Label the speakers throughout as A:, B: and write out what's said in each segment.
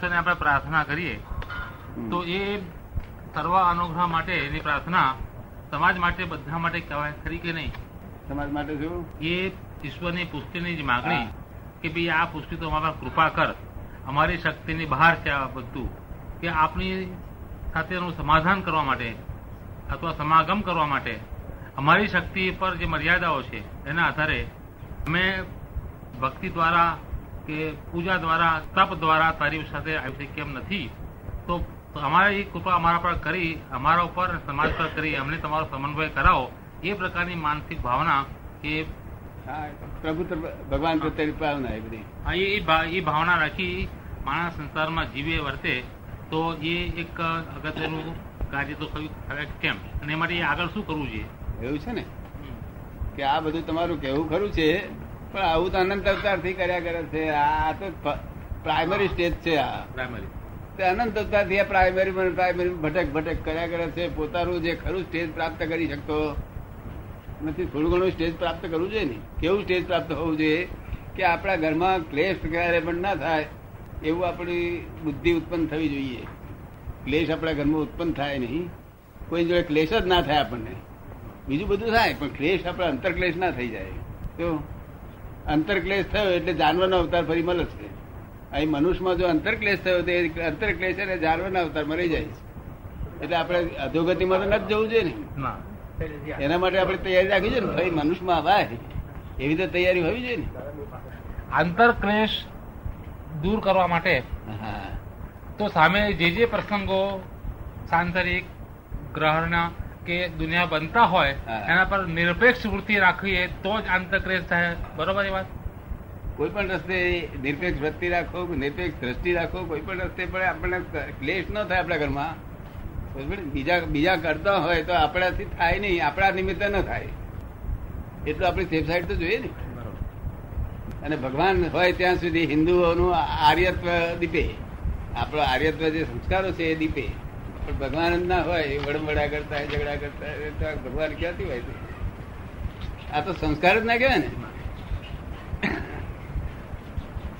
A: ઈશ્વરને આપણે પ્રાર્થના કરીએ તો એ સર્વ અનુગ્રહ માટે એની પ્રાર્થના સમાજ માટે બધા માટે કહેવાય. ખરી કે નહીં?
B: સમાજ માટે શું?
A: એ ઈશ્વરની પુષ્ટિની જ માગણી કે ભાઈ આ પુષ્ટિ તો અમારા કૃપા કર. અમારી શક્તિની બહાર છે આ બધું. કે આપણી સાથેનું સમાધાન કરવા માટે અથવા સમાગમ કરવા માટે અમારી શક્તિ પર જે મર્યાદાઓ છે એના આધારે અમે ભક્તિ દ્વારા કે પૂજા દ્વારા તપ દ્વારા તારી સાથે આવી એમ નથી. તો અમારી કૃપા અમારા પર કરી અમારા ઉપર સમાજ પર કરી અમને તમારો સમન્વય કરાવો. એ પ્રકારની માનસિક ભાવના
B: કે પ્રભુ ભગવાન ભાવના એ બધી
A: ભાવના રાખી માણસ સંસારમાં જીવે વર્તે તો એ એક અગત્યનું કાર્ય તો કયું કેમ? અને એ માટે આગળ શું કરવું જોઈએ?
B: એવું છે ને? કે આ બધું તમારું કેવું ખરું છે પણ આવું તો અનંત અવતારથી કર્યા કરે છે. આ તો પ્રાઇમરી સ્ટેજ છે આ.
A: પ્રાઇમરી
B: તે અનંત અવતારથી આ પ્રાઇમરી પ્રાઇમરી ભટક ભટક કર્યા કરે છે. પોતાનું જે ખરું સ્ટેજ પ્રાપ્ત કરી શકતો નથી. થોડું ઘણું સ્ટેજ પ્રાપ્ત કરવું જોઈએ ને. કેવું સ્ટેજ પ્રાપ્ત હોવું જોઈએ? કે આપણા ઘરમાં ક્લેશ ક્યારે પણ ના થાય એવું આપણી બુદ્ધિ ઉત્પન્ન થવી જોઈએ. ક્લેશ આપણા ઘરમાં ઉત્પન્ન થાય નહીં. કોઈ જોડે ક્લેશ જ ના થાય આપણને. બીજું બધું થાય પણ ક્લેશ આપણે અંતરક્લેશ ના થઈ જાય. તો અંતરક્લેશ થયો એટલે જાનવરનો અવતાર ફરી મળે છે. અહીં મનુષ્યમાં જો અંતરક્લેશ થયો તો એ અંતરક્લેશ અને જાનવરના અવતાર મળી જાય છે. એટલે આપણે અધોગતિમાં તો નથી જવું જોઈએ ને. એના માટે આપણે તૈયારી રાખવી જોઈએ ને. ભાઈ મનુષ્યમાં અવાય એવી તો તૈયારી હોવી જોઈએ ને.
A: આંતરક્લેશ દૂર કરવા માટે તો સામે જે જે પ્રસંગો સાંસારિક ગ્રહણના કે દુનિયા બનતા હોય એના પર નિરપેક્ષ વૃત્તિ રાખીએ તો જ આંતરક્લેશ થાય. બરોબર એ વાત?
B: કોઈ પણ રસ્તે નિરપેક્ષ વૃત્તિ રાખો નિરપેક્ષ દ્રષ્ટિ રાખો કોઈ પણ રસ્તે પણ આપણને ક્લેશ ન થાય આપણા ઘરમાં. બીજા બીજા કરતા હોય તો આપણાથી થાય નહીં આપણા નિમિત્તે ન થાય. એટલું આપણી સેફ સાઈડ તો જોઈએ ને.
A: બરોબર.
B: અને ભગવાન હોય ત્યાં સુધી હિન્દુઓનું આર્યત્વ દીપે. આપણો આર્યત્વ જે સંસ્કારો છે એ દીપે. પણ ભગવાન ના હોય વડમડા કરતા હોય, ઝઘડા કરતા ભગવાન ક્યાંથી હોય આ તો સંસ્કાર જ ના કહેવાય ને.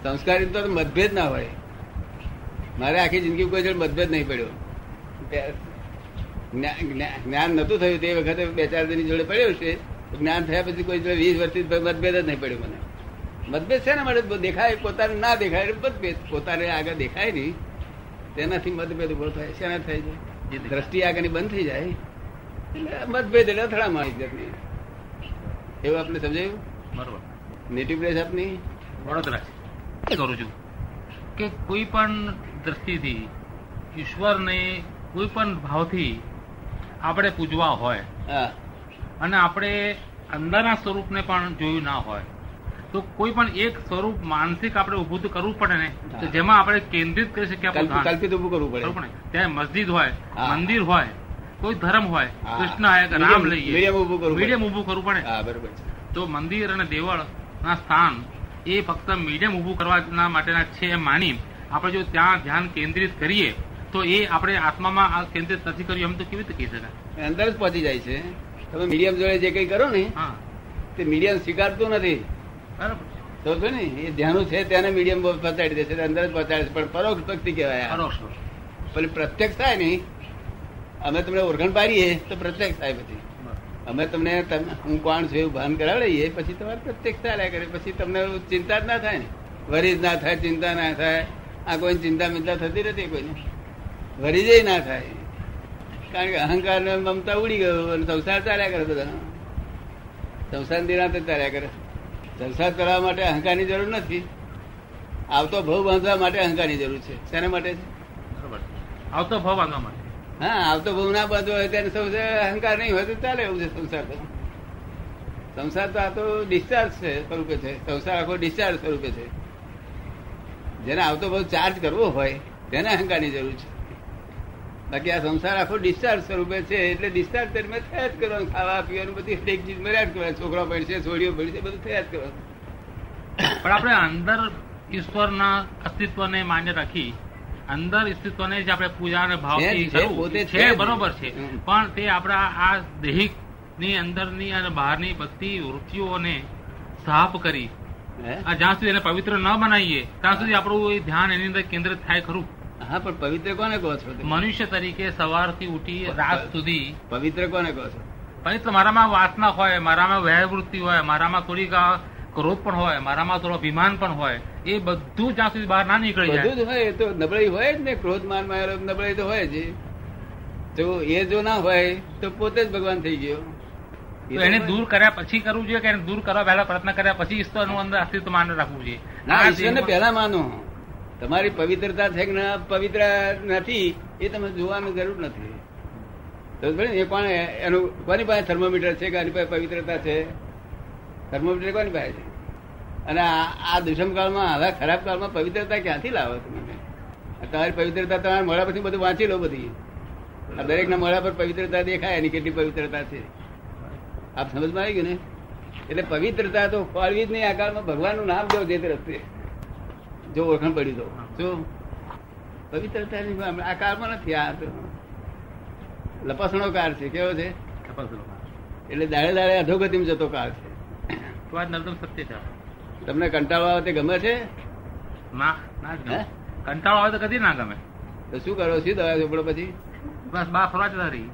B: સંસ્કાર તો મતભેદ ના હોય. મારે આખી જિંદગી કોઈ જોડે મતભેદ નહીં પડ્યો. જ્ઞા- જ્ઞા- જ્ઞાન નતું થયું તે વખતે બે ચાર દિન જોડે પડ્યું છે. જ્ઞાન થયા પછી કોઈ જોડે વીસ વર્ષથી મતભેદ જ નહીં પડ્યો મને. મતભેદ છે ને માટે દેખાય પોતાને ના દેખાય મતભેદ પોતાને આગળ દેખાય નહીં. તેનાથી મતભેદ ઊભો થાય શેના થાય છે? દ્રષ્ટિ આગળની બંધ થઈ જાય એટલે મતભેદ એટલે અથડામણ આવી જતી એવું આપણે સમજાયું?
A: બરોબર.
B: નેટિવ પ્લેસ આપની?
A: વડોદરા એ કરું છું? કે કોઈ પણ દ્રષ્ટિથી ઈશ્વરને કોઈ પણ ભાવથી આપણે પૂજવા હોય
B: હા.
A: અને આપણે અંદરના સ્વરૂપને પણ જોયું ના હોય તો કોઈ પણ એક સ્વરૂપ માનસિક આપણે ઉભું કરવું પડે ને. જેમાં આપણે કેન્દ્રિત કરી શકીએ
B: કલ્પિત ઉભું કરવું પડે.
A: ત્યાં મસ્જિદ હોય મંદિર હોય કોઈ ધર્મ હોય કૃષ્ણ હોય રામ લઈએ.
B: મીડિયમ ઉભું કરવું પડે. બરોબર
A: તો મંદિર અને દેવળ ના સ્થાન એ ફક્ત મીડિયમ ઉભું કરવાના માટેના છે એમ માની આપણે જો ત્યાં ધ્યાન કેન્દ્રિત કરીએ તો એ આપણે આત્મામાં આ કેન્દ્રિત નથી કર્યું એમ તો કેવી રીતે કહી શકાય?
B: અંદર જ પહોંચી જાય છે. તમે મીડિયમ જોડે જે કઈ કરો ને તે મીડિયમ સ્વીકારતું નથી. તો ને એ ધ્યાનું છે તેને મીડિયમ પહોંચાડી દેશે અંદર જ પહોંચાડે છે પણ પરોક્ષ ભક્તિ કહેવાય.
A: પરોક્ષ
B: પેલી પ્રત્યક્ષ થાય ને અમે તમને ઓળખણ પાડીએ તો પ્રત્યક્ષ થાય પછી અમે તમને તમે- હું કોણ છું એવું ભાન કરાવડીએ પછી તમારે પ્રત્યક્ષ ચાલ્યા કરે પછી તમને ચિંતા જ ના થાય ને. વરી જ ના થાય ચિંતા ના થાય. આ કોઈ ચિંતા મિંતા થતી નથી કોઈને. વરી જઈ ના થાય. કારણ કે અહંકાર ને મમતા ઉડી ગયો અને સંસાર ચાલ્યા કરે બધા. સંસાર નિરાંત ચાલ્યા કરે. સંસાર કરવા માટે અહંકારની જરૂર નથી. આવતો ભવ બાંધવા માટે અહંકારની જરૂર છે. શેના માટે છે?
A: આવતો ભવ બાંધવા માટે.
B: હા આવતો ભવ ના બાંધવો હોય ત્યારે સૌ અહંકાર નહીં હોય તો ચાલે એવું છે સંસાર તો. સંસાર તો આ તો ડિસ્ચાર્જ છે સ્વરૂપે છે. સંસાર આખો ડિસ્ચાર્જ સ્વરૂપે છે. જેને આવતો ભાવ ચાર્જ કરવો હોય તેને અહંકારની જરૂર છે. બાકી આ સંસાર આખો ડિસ્ચાર્જ સ્વરૂપે છે એટલે ડિસ્ચાર્જ દરમિયાન થયા જ કરવાનું ખાવા પીવાનું બધી એક ચીજ મળ્યા જ કરવાનું. છોકરા ભણશે છોડીઓ ભણશે બધું થયા જ કરવાનું.
A: પણ આપણે અંદર ઈશ્વરના અસ્તિત્વને માન્ય રાખી અંદર અસ્તિત્વને જ આપણે પૂજા અને ભાવ
B: છે.
A: બરોબર છે. પણ તે આપણા આ દેહિકની અંદરની અને બહારની બધી વૃત્તિઓને સાફ કરી જ્યાં સુધી એને પવિત્ર ન બનાવીએ ત્યાં સુધી આપણું ધ્યાન એની અંદર કેન્દ્રિત થાય ખરું.
B: હા પણ પવિત્ર કોને કહો છો
A: મનુષ્ય તરીકે સવારથી ઉઠી રાત સુધી.
B: પવિત્ર કોને કહો છો?
A: પવિત્ર મારામાં વાસના હોય મારામાં વહેવૃત્તિ હોય મારામાં થોડીક ક્રોધ પણ હોય મારામાં થોડો અભિમાન પણ હોય એ બધું જ્યાં સુધી બહાર ના નીકળી
B: બધું
A: જાય
B: જ હોય તો નબળાઈ હોય જ ને ક્રોધ માનમાં નબળાઈ તો હોય જ. જો એ જો ના હોય તો પોતે જ ભગવાન થઈ ગયો.
A: તો એને દૂર કર્યા પછી કરવું જોઈએ કે એને દૂર કરવા પહેલા પ્રયત્ન કર્યા પછી ઈશ્વરનું અંદર અસ્તિત્વ માન રાખવું જોઈએ?
B: ના ઈશ્વરને પહેલા માનો. તમારી પવિત્રતા છે કે ના પવિત્ર નથી, એ તમે જોવાની જરૂર નથી. એ પણ એનું, કોની પાસે થર્મોમીટર છે કે આની પાસે પવિત્રતા છે? થર્મોમીટર કોની પાસે છે? અને આ દુષ્મ કાળમાં આવા ખરાબ કાળમાં પવિત્રતા ક્યાંથી લાવો તમે? તમારી પવિત્રતા તમારા મોડા પછી બધું વાંચી લો બધી. આ દરેકના મોડા પર પવિત્રતા દેખાય, એની કેટલી પવિત્રતા છે? આપ સમજમાં આવી ગયું ને? એટલે પવિત્રતા તો ખોળવી જ નહીં આ કાળમાં, ભગવાનનું નામ જો જે તે રસ્તે. જો ઓળખાણ પડી દો. શું પવિત્રતા આ કાળમાં નથી આ લપસણો કાળ છે કેવો છે? એટલે દાડે દાડે અધોગતિમાં જતો કાળ છે.
A: તો આ નર્દમ સત્ય છે.
B: તમને કંટાળો આવે તે ગમે છે?
A: ના. કંટાળો આવે તો કદી ના ગમે.
B: તો શું કરો? શું દવા ચોપડો પછી?
A: બસ બા ફરવા જતા રહી.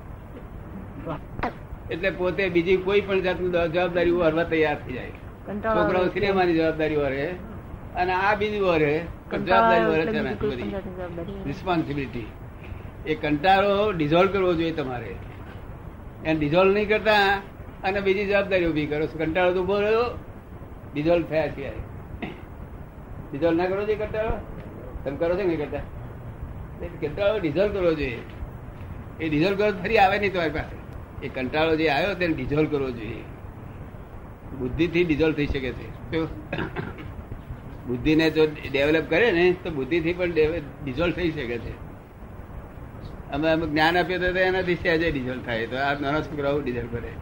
B: એટલે પોતે બીજી કોઈ પણ જાતની જવાબદારી હરવા તૈયાર થઈ જાય. છોકરાઓ સિનેમાની જવાબદારી વરે અને આ બીજી વરે જવાબદારી વરે છે રિસ્પોન્સિબિલિટી એ કંટાળો ડિઝોલ્વ કરવો જોઈએ તમારે. એને ડિઝોલ્વ નહીં કરતા અને બીજી જવાબદારી ઊભી કરો. કંટાળો તો ઊભો રહ્યો? ડિઝોલ્વ થયા ત્યારે ડિઝોલ્વ ના કરવો જોઈએ કંટાળો? તમે કરો છો કે કરતા? કંટાળો ડિઝોલ્વ કરવો જોઈએ. એ ડિઝોલ્વ કરો ફરી આવે નહીં તમારી પાસે. એ કંટાળો જે આવ્યો તેને ડિઝોલ્વ કરવો જોઈએ. બુદ્ધિથી ડિઝોલ્વ થઈ શકે છે? બુદ્ધિને જો ડેવલપ કરે ને, તો બુદ્ધિથી પણ ડિઝોલ્વ થઈ શકે છે. અમે અમે જ્ઞાન આપીએ તો એનાથી સહેજે ડિઝોલ્વ થાય, તો આ નાના છોકરાઓ ડિઝોલ્વ કરે?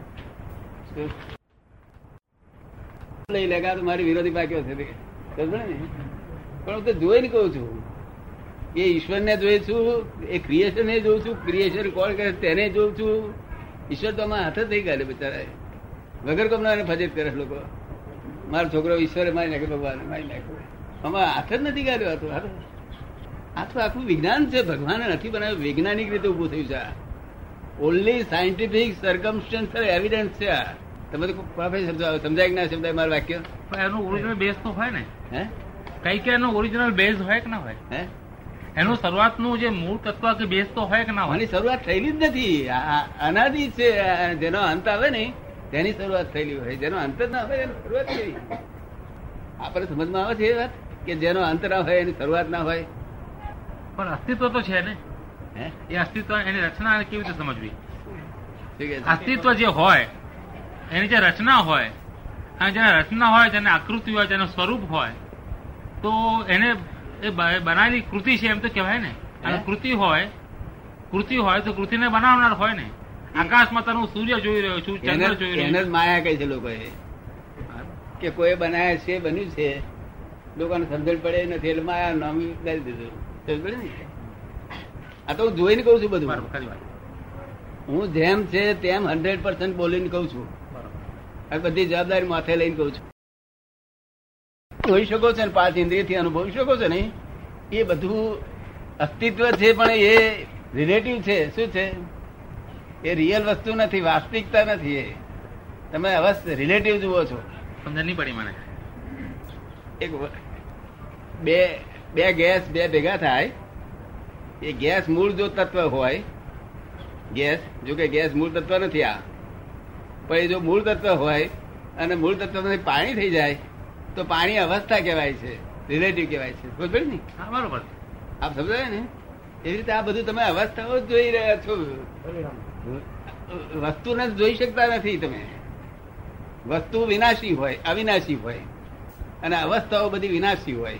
B: લઈ લેગા તો મારી વિરોધી પાક્યો છે. ને? પણ હું તો જોઈને કહું છું, એ ઈશ્વરને જોઈ છું, એ ક્રિએશન ને જોઉં છું ક્રિએશન કોણ કરે તેને જોઉં છું. ઈશ્વર તો આમાં હાથ જ થઈ ગયા બિચારા વગર કમના ફજેત કરે લોકો. મારો છોકરો ઈશ્વરે મારી નાખ્યો ભગવાન મારી નાખ્યો અમારે હાથ જ નથી કાઢ્યો હતો આ તો- આખું વિજ્ઞાન છે ભગવાને નથી બનાવ્યું વૈજ્ઞાનિક રીતે ઉભું થયું છે ઓનલી સાયન્ટિફિક સર્કમસ્ટન્સર એવિડન્સ છે આ. તમે તો પ્રોફેસર સમજાય કે ના સમજાય મારું વાક્ય?
A: પણ એનું ઓરિજિનલ બેઝ તો હોય ને.
B: હે?
A: કઈ કે એનો ઓરિજિનલ બેઝ હોય કે ના હોય?
B: હે?
A: એનું શરૂઆતનું જે મૂળ તત્વ કે બેઝ તો હોય કે ના હોય?
B: શરૂઆત થયેલી જ નથી. અનાદિ છે જેનો અંત આવે ને તેની શરૂઆત થયેલી હોય જેનો અંત ના હોય એની શરૂઆત કેવી? આપણે સમજમાં આવે છે એ વાત કે જેનો અંત ના હોય એની શરૂઆત ના હોય?
A: પણ અસ્તિત્વ તો છે ને. એ અસ્તિત્વ એની રચના કેવી રીતે સમજવી? અસ્તિત્વ જે હોય એની જે રચના હોય અને જેને રચના હોય જેને આકૃતિ હોય જેનું સ્વરૂપ હોય તો એને એ બનાવેલી કૃતિ છે એમ તો કહેવાય ને. અને કૃતિ હોય કૃતિ હોય તો કૃતિને બનાવનાર હોય ને. આકાશમાં તારું સૂર્ય જોઈ રહ્યો છું ચંદ્ર જોઈ
B: એને જ માયા કહે છે લોકોએ. કે કોઈ બનાવ્યા છે બન્યું છે. લોકોને સમજણ પડે નથી એટલે માયા નામ ગાળી દીધું. સમજ પડે ને? આ તો હું જોઈને કઉ છું બધું. હું જેમ છે તેમ હંડ્રેડ પર્સન્ટ બોલીને કઉ છું. આ બધી જવાબદારી માથે લઈને કઉ છું. જોઈ શકો છો ને પાંચ ઇન્દ્રિયથી અનુભવી શકો છો ને? એ બધું અસ્તિત્વ છે પણ એ રિલેટિવ છે. શું છે? એ રિયલ વસ્તુ નથી વાસ્તવિકતા નથી એ. તમે અવશ્ય રિલેટિવ જુઓ છો.
A: સમજણ નહીં પડી મને.
B: એક બે બે ગેસ બે ભેગા થાય. એ ગેસ મૂળ જો તત્વ હોય ગેસ જો કે ગેસ મૂળ તત્વ નથી આ. પણ એ જો મૂળ તત્વ હોય અને મૂળ તત્વ પાણી થઈ જાય તો પાણી અવસ્થા કહેવાય છે રિલેટિવ કહેવાય છે. ખબર પડી ને?
A: હા બરોબર.
B: આપ સમજાય ને? એવી રીતે આ બધું તમે અવસ્થાઓ જ જોઈ રહ્યા છો. વસ્તુને જોઈ શકતા નથી તમે. વસ્તુ વિનાશી હોય, અવિનાશી હોય. અને અવસ્થાઓ બધી વિનાશી હોય.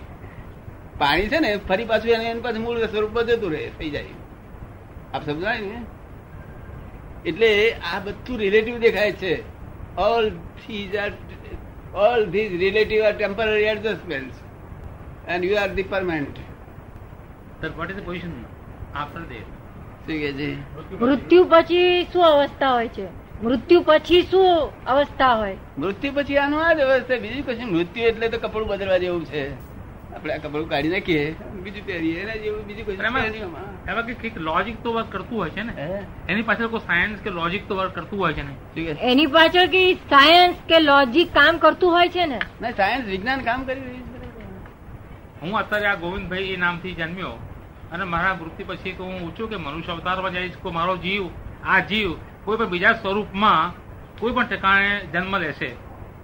B: પાણી છે ને, ફરી પાછું એને એની પાછું મૂળ સ્વરૂપ જતું રહે, થઈ જાય. આપ સમજાય ને? એટલે આ બધું રિલેટિવ દેખાય છે. All these are all these relative are temporary adjustment and you are the permanent
A: sir what is the position after
B: there
C: મૃત્યુ પછી શું અવસ્થા હોય છે? મૃત્યુ પછી શું અવસ્થા હોય?
B: મૃત્યુ પછી આનું આ જ અવસ્થા. બીજું કશું મૃત્યુ એટલે તો કપડું બદલવા જેવું છે. આપણે આ કપડું કાઢી નાખીએ. બીજું પહેરીએ. એના જેવું બીજું કશું
A: એમાં કંઈક લોજિક તો વર્ક કરતું હોય છે ને? એની પાછળ કોઈ સાયન્સ કે લોજિક તો વર્ક કરતું હોય છે ને?
C: એની પાછળ કે સાયન્સ કે લોજિક કામ કરતું હોય છે ને?
B: સાયન્સ વિજ્ઞાન કામ કરી રહ્યું છે
A: હું અત્યારે આ ગોવિંદભાઈ એ નામથી જન્મ્યો. અને મારા મૃત્યુ પછી હું ઊંચું કે મનુષ્ય અવતારમાં જઈશ કે મારો જીવ આ જીવ કોઈ પણ બીજા સ્વરૂપમાં કોઈ પણ ઠેકાણે જન્મ લેશે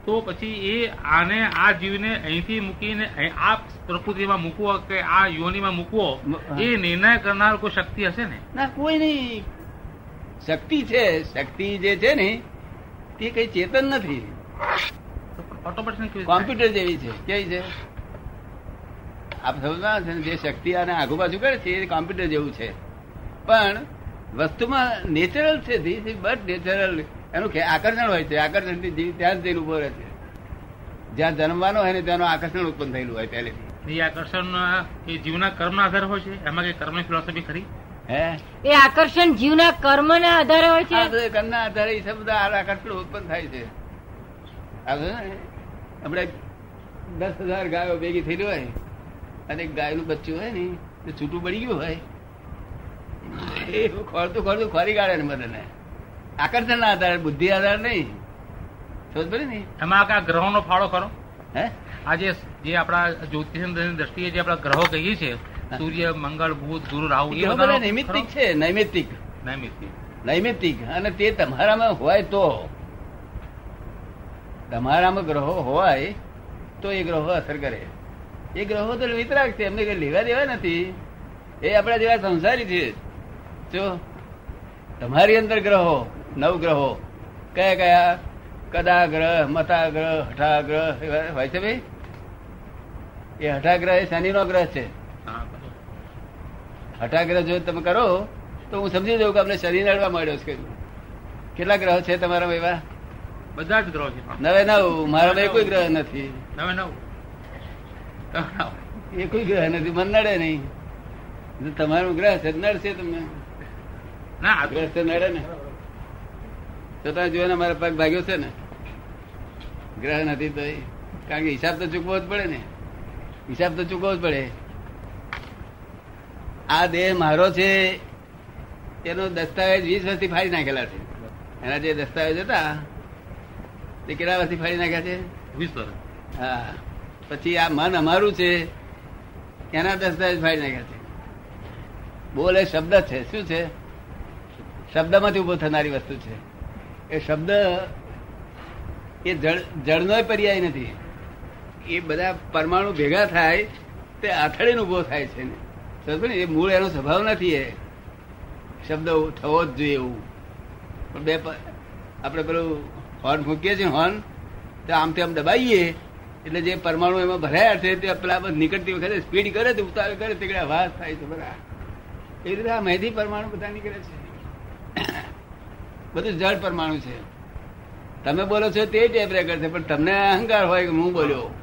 A: તો પછી એ આને આ જીવને અહીંથી મૂકીને આ પ્રકૃતિમાં મૂકવો કે આ યોનિમાં મૂકવો એ નિર્ણય કરનાર કોઈ શક્તિ હશે ને?
B: ના કોઈ નહીં. શક્તિ છે શક્તિ જે છે ને તે કઈ ચેતન નથી.
A: ઓટોમેટિક
B: કોમ્પ્યુટર જેવી છે કેવી છે? આપ સમજવા છે જે શક્તિ અને આગુ બાજુ કરે છે એ કોમ્પ્યુટર જેવું છે. પણ વસ્તુમાં નેચરલ છે ધીસ ઇઝ બટ નેચરલ એનું આકર્ષણ હોય છે આકર્ષણથી જીવ ત્યાં જ જઈને ઊભો રહે છે. જ્યાં જન્મવાનો હોય ને ત્યાંનું આકર્ષણ ઉત્પન્ન થયેલું હોય પહેલેથી.
A: એ આકર્ષણ એ જીવના કર્મના આધાર હોય છે? એમાં કઈ કર્મની ફિલોસોફી ખરી?
B: હે?
C: એ આકર્ષણ જીવના કર્મના આધારે હોય છે?
B: બધા કર્મના આધારે એ બધા આકર્ષણ ઉત્પન્ન થાય છે. આપણે દસ હજાર ગાયો ભેગી થયેલી હોય. અને ગાયનું બચ્ચું હોય ને તે છૂટું પડી ગયું હોય. એ ખોરતું ખોરતું ખોરી કાઢે ને બધાને. આકર્ષણના આધારે બુદ્ધિ આધાર નહીં. સમજ પડી ને?
A: એમાં આ ગ્રહોનો ફાળો ખરો?
B: હે?
A: આજે જે આપણા જ્યોતિષની દ્રષ્ટિએ જે આપણા ગ્રહો કહીએ છીએ સૂર્ય મંગળ બુધ ગુરુ રાહુ
B: નૈમિત્તિક છે નૈમિત્તિક.
A: નૈમિત્તિક.
B: નૈમિત્તિક. અને તે તમારામાં હોય તો. તમારામાં ગ્રહો હોય તો એ ગ્રહો અસર કરે. એ ગ્રહો તો વિતરાક છે એમને કઈ લેવા દેવા નથી. એ આપણા જેવા સંસારી છે. જો તમારી અંદર ગ્રહો નવ ગ્રહો કયા કયા? કદા ગ્રહ હઠાગ્રહ ગ્રહ હઠા ગ્રહ એવા હોય છે ભાઈ? એ હઠાગ્રહ એ શનિનો ગ્રહ છે. હઠાગ્રહ જો તમે કરો તો હું સમજી દઉં કે આપણે શનિ નડવા માંડ્યો છે કેટલા ગ્રહ છે તમારા એવા?
A: બધા જ ગ્રહ છે.
B: નવે નવ મારા કોઈ ગ્રહ નથી.
A: નવે નવ.
B: એ કોઈ ગ્રહ નથી મન નડે નહીં તમારું ગ્રહ છે નડશે તમને.
A: ના
B: ગ્રહ છે નડે ને. તો તમે જોયો ને મારા પગ ભાગ્યો છે ને. ગ્રહ નથી તો કારણ કે હિસાબ તો ચૂકવો જ પડે ને. હિસાબ તો ચૂકવવો જ પડે. આ દેહ મારો છે એનો દસ્તાવેજ વીસ વર્ષથી ફાડી નાખેલા છે. એના જે દસ્તાવેજ હતા તે કેટલા વર્ષથી ફાડી નાખ્યા છે?
A: વીસ વર્ષ.
B: હા. પછી આ મન અમારું છે, એના દસ્તાવેજ ફાડી નાખ્યા છે. બોલ એ શબ્દ છે, શું છે? શબ્દમાંથી ઊભો થનારી વસ્તુ છે. એ શબ્દ એ જળ, જળનો પર્યાય નથી. એ બધા પરમાણુ ભેગા થાય, તે આથડીને ઊભો થાય છે ને. એ મૂળ એનો સ્વભાવ નથી એ. શબ્દ થવો જ જોઈએ એવું. પણ બે આપણે પેલું હોર્ન ફૂંકીએ છીએ હોર્ન તો આમ તેમ દબાઈએ એટલે જે પરમાણુ એમાં ભરાયા છે તે પેલા નીકળતી વખતે સ્પીડ કરે તો ઉતાર કરે તે વાસ થાય છે બરાબર. એ રીતે આ મહેદી પરમાણુ બધા નીકળે છે. બધું જળ પરમાણુ છે. તમે બોલો છો તે ટેપ રેકર્ડ છે, પણ તમને અહંકાર હોય કે હું બોલ્યો?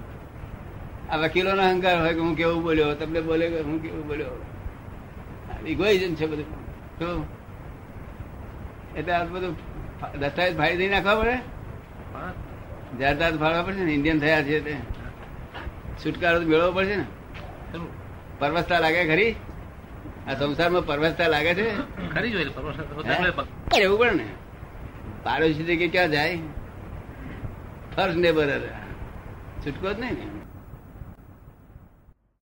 B: આ વકીલોનો અહંકાર હોય કે હું કેવું બોલ્યો? તમને બોલે કે હું કેવું બોલ્યો? ઇગોઇઝમ છે બધું. તો એટલે આ બધું દસ્તાવેજ ભાઈ દઈ નાખવા પડે? જાહેરાત ફાળવા પડશે ને ઇન્ડિયન થયા છે તે છુટકારો તો મેળવવો પડશે ને. પરવસતા લાગે ખરી? આ સંસારમાં પરવસતા લાગે છે?
A: ખરી
B: જોઈએ એવું પણ ને. પાડોશી તરીકે ક્યાં જાય? ફર્સ્ટ નેબર છૂટકો જ નહીં ને.